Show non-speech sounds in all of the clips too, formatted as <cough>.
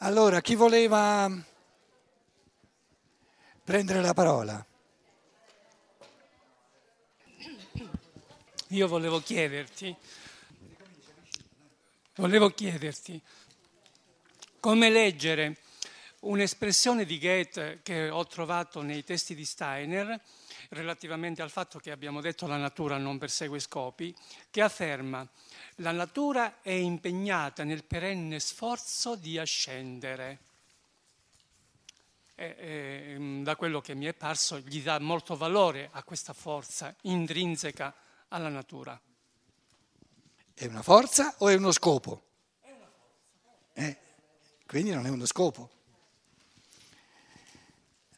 Allora, chi voleva prendere la parola? Io volevo chiederti, volevo chiederti come leggere un'espressione di Goethe che ho trovato nei testi di Steiner relativamente al fatto che abbiamo detto la natura non persegue scopi, che afferma la natura è impegnata nel perenne sforzo di ascendere. E, e, da quello che mi è parso gli dà molto valore a questa forza intrinseca alla natura. È una forza o è uno scopo? È una forza. Eh, quindi non è uno scopo.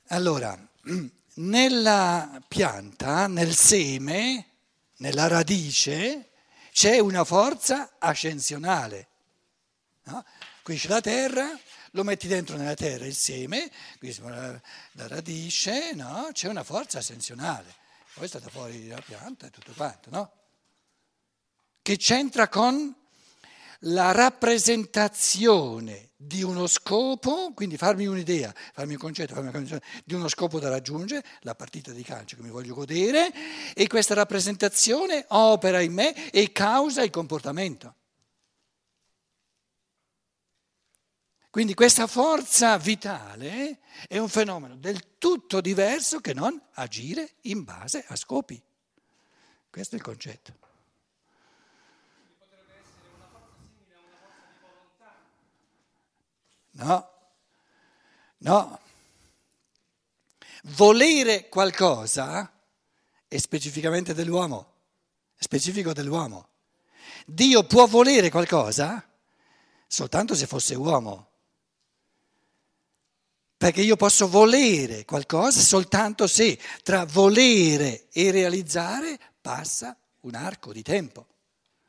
Allora, <clears throat> nella pianta, nel seme, nella radice, c'è una forza ascensionale. No? Qui c'è la terra, lo metti dentro nella terra il seme, qui la, la radice, no? c'è una forza ascensionale. Poi è stata fuori la pianta e tutto quanto, no? Che c'entra con la rappresentazione di uno scopo, quindi farmi un'idea, farmi un concetto, farmi un concetto di uno scopo da raggiungere, la partita di calcio che mi voglio godere, e questa rappresentazione opera in me e causa il comportamento. Quindi questa forza vitale è un fenomeno del tutto diverso che non agire in base a scopi. Questo è il concetto. No, no. Volere qualcosa è specificamente dell'uomo, è specifico dell'uomo. Dio può volere qualcosa soltanto se fosse uomo. Perché io posso volere qualcosa soltanto se tra volere e realizzare passa un arco di tempo.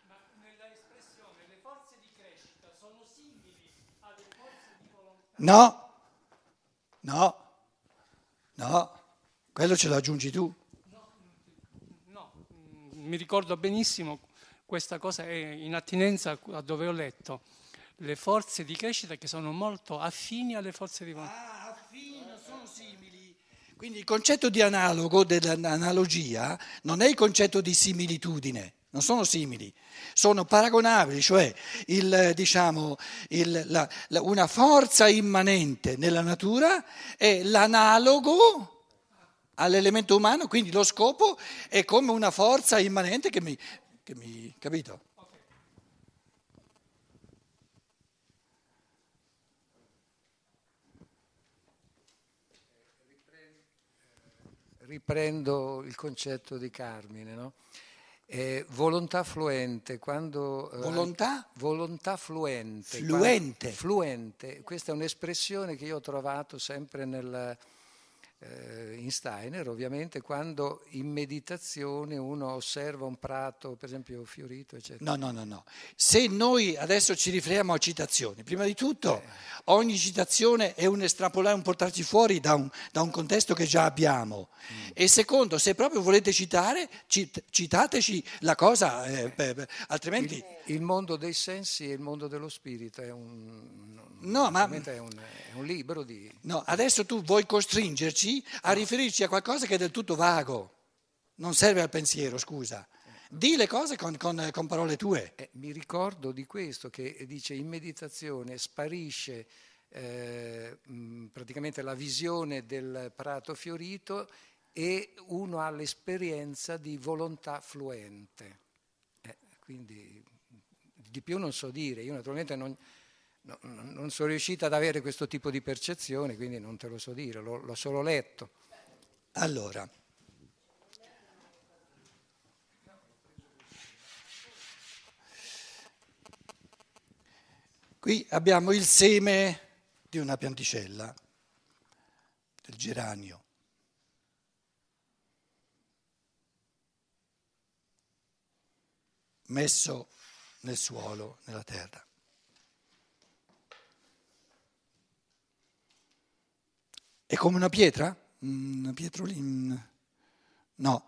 Ma nella espressione le forze di crescita sono simili alle forze di volontà? No, no, no, quello ce lo aggiungi tu. No, no, mi ricordo benissimo questa cosa è in attinenza a dove ho letto le forze di crescita che sono molto affini alle forze di volontà. Ah, affini, sono simili. Quindi il concetto di analogo, dell'analogia, non è il concetto di similitudine, non sono simili, sono paragonabili, cioè il, diciamo, il, la, la, una forza immanente nella natura è l'analogo all'elemento umano, quindi lo scopo è come una forza immanente che mi, che mi capito? riprendo il concetto di Carmine, no? Eh, volontà fluente, quando... Eh, volontà? Volontà fluente. Fluente. Quando, fluente, questa è un'espressione che io ho trovato sempre nel, eh, in Steiner, ovviamente, quando in meditazione uno osserva un prato, per esempio, fiorito, eccetera. No, no, no, no. Se noi adesso ci riferiamo a citazioni, prima di tutto, eh. ogni citazione è un estrapolare, un portarci fuori da un, da un contesto che già abbiamo. Mm. E secondo, se proprio volete citare, cit, citateci la cosa, eh, per, altrimenti... Il, il, mondo dei sensi e il mondo dello spirito è un... No, ma... È un, è un libro di... No, adesso tu vuoi costringerci a riferirci a qualcosa che è del tutto vago, non serve al pensiero, scusa. Di le cose con, con, con parole tue. Eh, mi ricordo di questo che dice in meditazione sparisce eh, praticamente la visione del prato fiorito e uno ha l'esperienza di volontà fluente. Eh, quindi di più non so dire, io naturalmente non, no, non sono riuscita ad avere questo tipo di percezione, quindi non te lo so dire, l'ho, l'ho solo letto. Allora, qui abbiamo il seme di una pianticella, del geranio. messo nel suolo, nella terra. È come una pietra? Una pietrolina? No.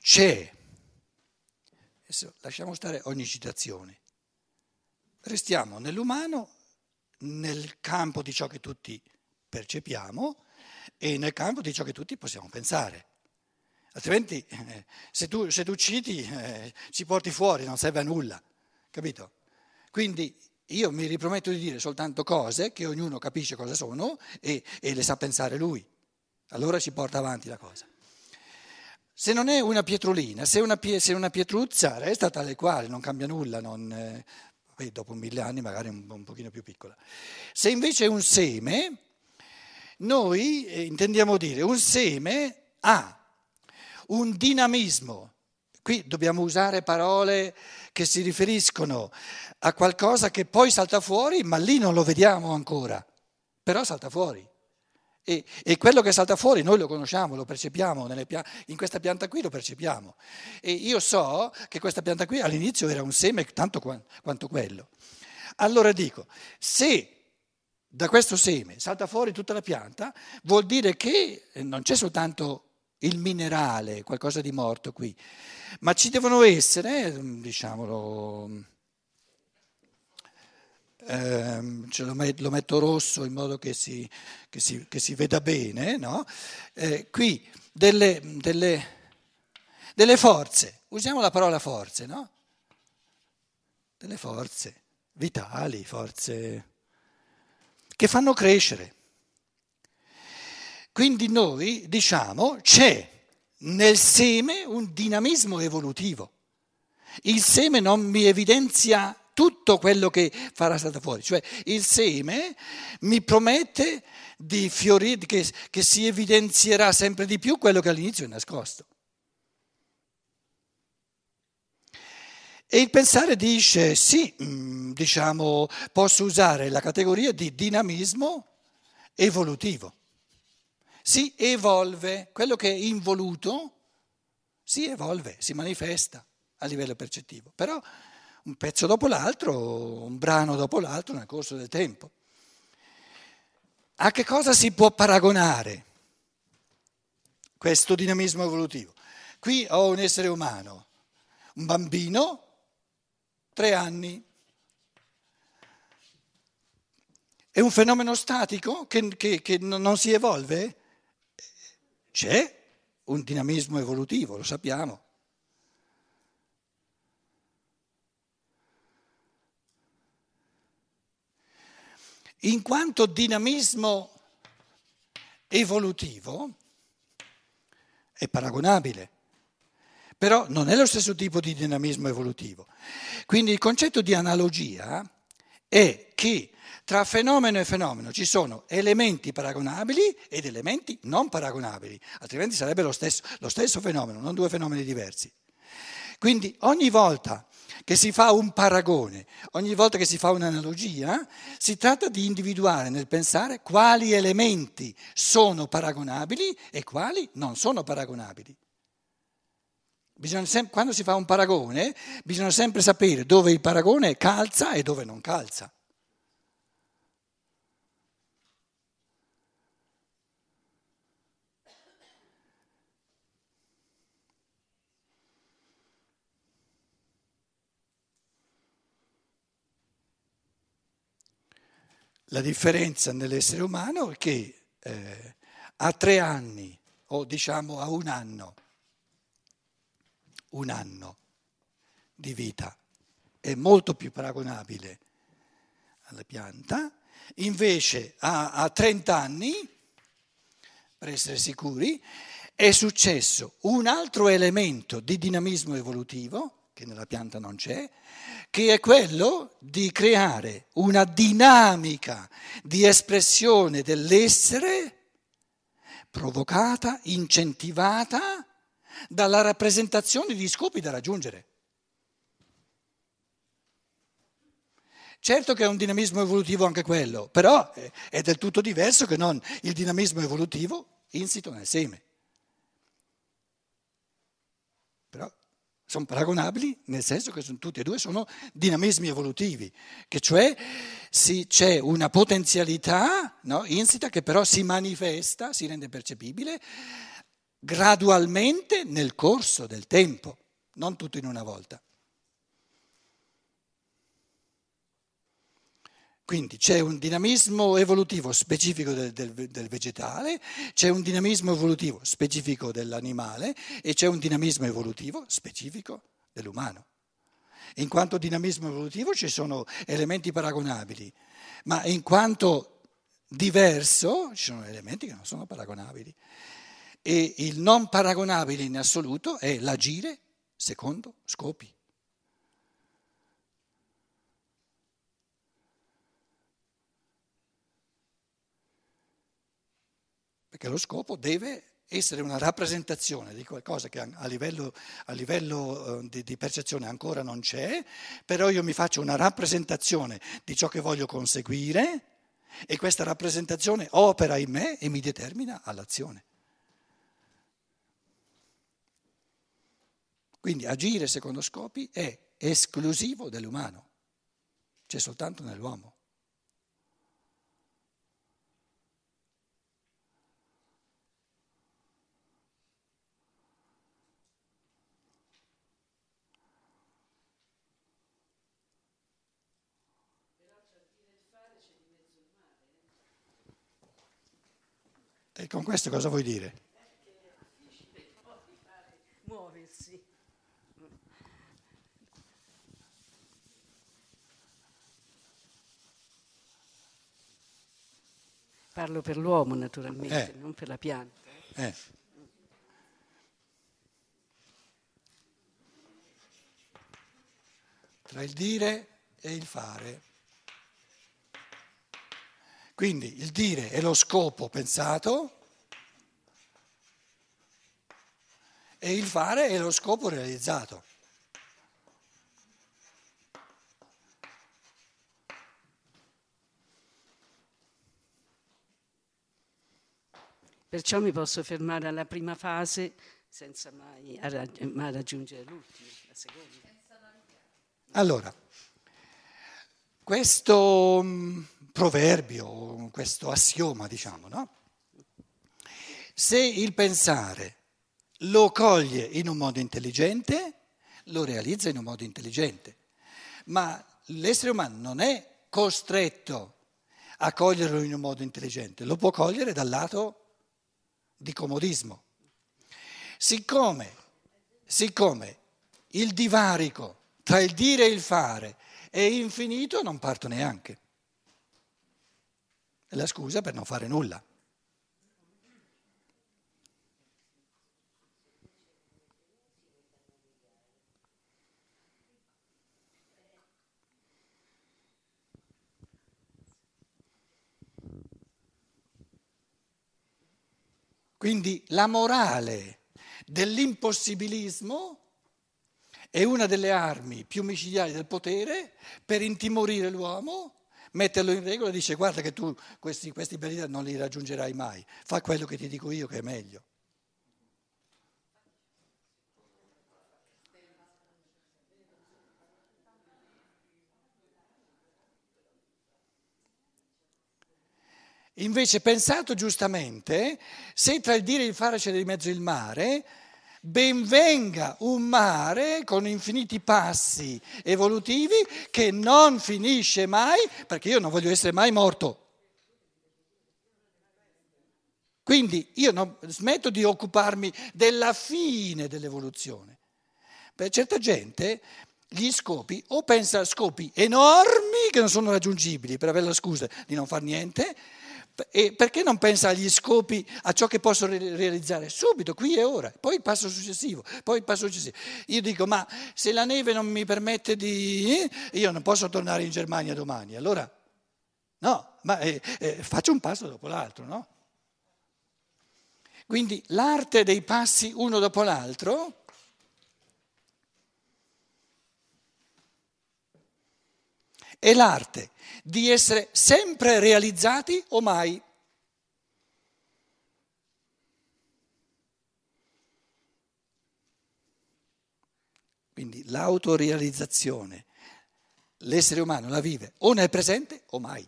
c'è. Adesso lasciamo stare ogni citazione. Restiamo nell'umano, nel campo di ciò che tutti percepiamo e nel campo di ciò che tutti possiamo pensare. Altrimenti, eh, se, tu, se tu citi, eh, ci porti fuori, non serve a nulla, capito? Quindi io mi riprometto di dire soltanto cose che ognuno capisce cosa sono e, e le sa pensare lui. Allora ci porta avanti la cosa. Se non è una pietrolina, se è una, se una pietruzza, resta tale quale, non cambia nulla, non, eh, dopo mille anni magari un, un pochino più piccola. Se invece è un seme, noi eh, intendiamo dire un seme ha un dinamismo. Qui dobbiamo usare parole che si riferiscono a qualcosa che poi salta fuori, ma lì non lo vediamo ancora, però salta fuori. E, e, quello che salta fuori noi lo conosciamo, lo percepiamo, pia- in questa pianta qui lo percepiamo. E io so che questa pianta qui all'inizio era un seme tanto quanto quello. Allora dico, se da questo seme salta fuori tutta la pianta, vuol dire che non c'è soltanto il minerale, qualcosa di morto qui, ma ci devono essere, diciamolo ehm, lo, met, lo, metto rosso in modo che si, che si, che si veda bene, no? eh, qui delle, delle, delle, forze, usiamo la parola forze, no? Delle forze vitali, forze che fanno crescere. Quindi noi diciamo c'è nel seme un dinamismo evolutivo. Il seme non mi evidenzia tutto quello che farà stata fuori. Cioè il seme mi promette di fiorire, che, che si evidenzierà sempre di più quello che all'inizio è nascosto. E il pensare dice sì, mm, diciamo, posso usare la categoria di dinamismo evolutivo. Si evolve, quello che è involuto si evolve, si manifesta a livello percettivo. Però un pezzo dopo l'altro, un brano dopo l'altro nel corso del tempo. A che cosa si può paragonare questo dinamismo evolutivo? Qui ho un essere umano, un bambino, tre anni. È un fenomeno statico che, che, che non si evolve? C'è un dinamismo evolutivo, lo sappiamo. in quanto dinamismo evolutivo è paragonabile, però non è lo stesso tipo di dinamismo evolutivo. Quindi il concetto di analogia è che tra fenomeno e fenomeno ci sono elementi paragonabili ed elementi non paragonabili, altrimenti sarebbe lo stesso, lo stesso fenomeno, non due fenomeni diversi. Quindi ogni volta che si fa un paragone, ogni volta che si fa un'analogia, si tratta di individuare nel pensare quali elementi sono paragonabili e quali non sono paragonabili. Sem- quando si fa un paragone bisogna sempre sapere dove il paragone calza e dove non calza. La differenza nell'essere umano è che eh, a tre anni, o diciamo a un anno, un anno di vita è molto più paragonabile alla pianta, invece a, a 30 anni, per essere sicuri, è successo un altro elemento di dinamismo evolutivo che nella pianta non c'è, che è quello di creare una dinamica di espressione dell'essere provocata, incentivata dalla rappresentazione di scopi da raggiungere. Certo che è un dinamismo evolutivo anche quello, però è del tutto diverso che non il dinamismo evolutivo insito nel seme. Però sono paragonabili nel senso che sono, tutti e due sono dinamismi evolutivi, che cioè si, c'è una potenzialità no, insita che però si manifesta, si rende percepibile gradualmente nel corso del tempo, non tutto in una volta. Quindi c'è un dinamismo evolutivo specifico del, del, del, vegetale, c'è un dinamismo evolutivo specifico dell'animale e c'è un dinamismo evolutivo specifico dell'umano. In quanto dinamismo evolutivo ci sono elementi paragonabili, ma in quanto diverso ci sono elementi che non sono paragonabili. E il non paragonabile in assoluto è l'agire secondo scopi. Perché lo scopo deve essere una rappresentazione di qualcosa che a livello, a livello eh, di, di, percezione ancora non c'è, però io mi faccio una rappresentazione di ciò che voglio conseguire e questa rappresentazione opera in me e mi determina all'azione. Quindi agire secondo scopi è esclusivo dell'umano, c'è soltanto nell'uomo. E con questo cosa vuoi dire? Muoversi. Parlo per l'uomo naturalmente, eh. non per la pianta. Eh. Tra il dire e il fare. Quindi il dire è lo scopo pensato e il fare è lo scopo realizzato. Perciò mi posso fermare alla prima fase senza mai, mai raggiungere l'ultima, la seconda. Allora, questo mm, proverbio, questo assioma, diciamo, no? Se il pensare lo coglie in un modo intelligente, lo realizza in un modo intelligente, ma l'essere umano non è costretto a coglierlo in un modo intelligente, lo può cogliere dal lato di comodismo. Siccome, siccome il divarico tra il dire e il fare è infinito, non parto neanche è la scusa per non fare nulla. Quindi la morale dell'impossibilismo è una delle armi più micidiali del potere per intimorire l'uomo metterlo in regola e dice guarda che tu questi, questi non li raggiungerai mai, fa quello che ti dico io che è meglio. Invece pensato giustamente, se tra il dire e il fare c'è di mezzo il mare, benvenga un mare con infiniti passi evolutivi che non finisce mai, perché io non voglio essere mai morto. Quindi io non, smetto di occuparmi della fine dell'evoluzione. Per certa gente gli scopi o pensa a scopi enormi che non sono raggiungibili per avere la scusa di non fare niente, e perché non pensa agli scopi, a ciò che posso realizzare subito, qui e ora, poi il passo successivo, poi il passo successivo. Io dico, ma se la neve non mi permette di... Eh, io non posso tornare in Germania domani, allora no, ma eh, eh, faccio un passo dopo l'altro, no? Quindi l'arte dei passi uno dopo l'altro è l'arte di essere sempre realizzati o mai. Quindi l'autorealizzazione, l'essere umano la vive o nel presente o mai.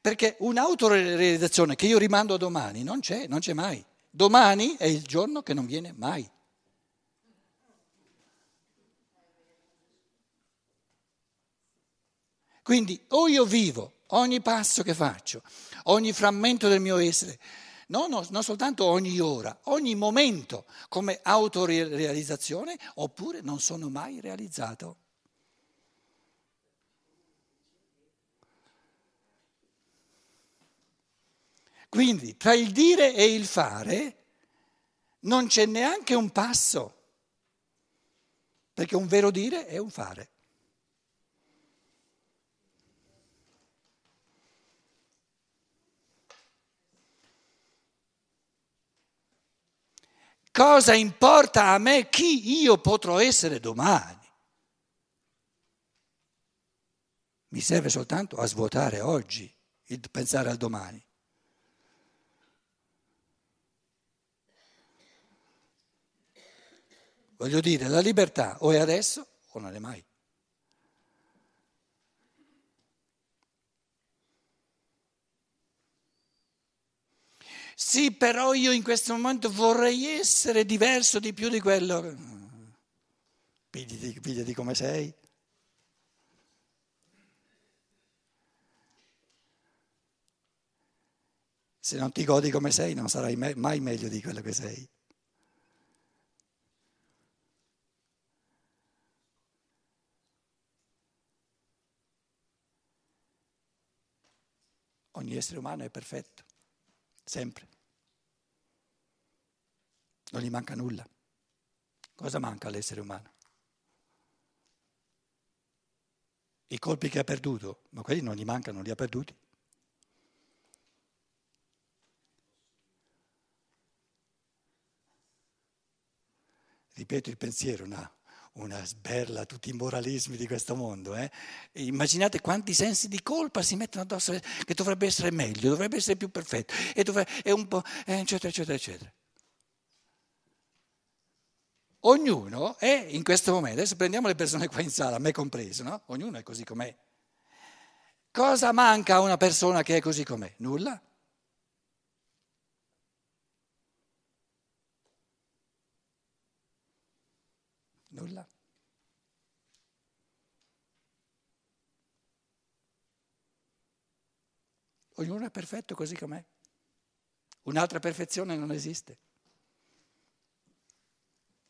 Perché un'autorealizzazione che io rimando a domani non c'è, non c'è mai. Domani è il giorno che non viene mai. Quindi o io vivo ogni passo che faccio, ogni frammento del mio essere, no, no, non soltanto ogni ora, ogni momento come autorealizzazione, oppure non sono mai realizzato. Quindi tra il dire e il fare non c'è neanche un passo, perché un vero dire è un fare. Cosa importa a me chi io potrò essere domani? Mi serve soltanto a svuotare oggi il pensare al domani. Voglio dire, la libertà o è adesso o non è mai. Sì, però io in questo momento vorrei essere diverso di più di quello. Pigliati, pigliati come sei. Se non ti godi come sei, non sarai mai meglio di quello che sei. Ogni essere umano è perfetto sempre. Non gli manca nulla. Cosa manca all'essere umano? I colpi che ha perduto, ma quelli non gli mancano, li ha perduti. Ripeto il pensiero, no una sberla tutti i moralismi di questo mondo. Eh? Immaginate quanti sensi di colpa si mettono addosso, che dovrebbe essere meglio, dovrebbe essere più perfetto, e dovrebbe, è un po', eh, eccetera, eccetera, eccetera. Ognuno è in questo momento, adesso prendiamo le persone qua in sala, me compreso, no? Ognuno è così com'è. Cosa manca a una persona che è così com'è? Nulla. Nulla. Ognuno è perfetto così com'è. Un'altra perfezione non esiste.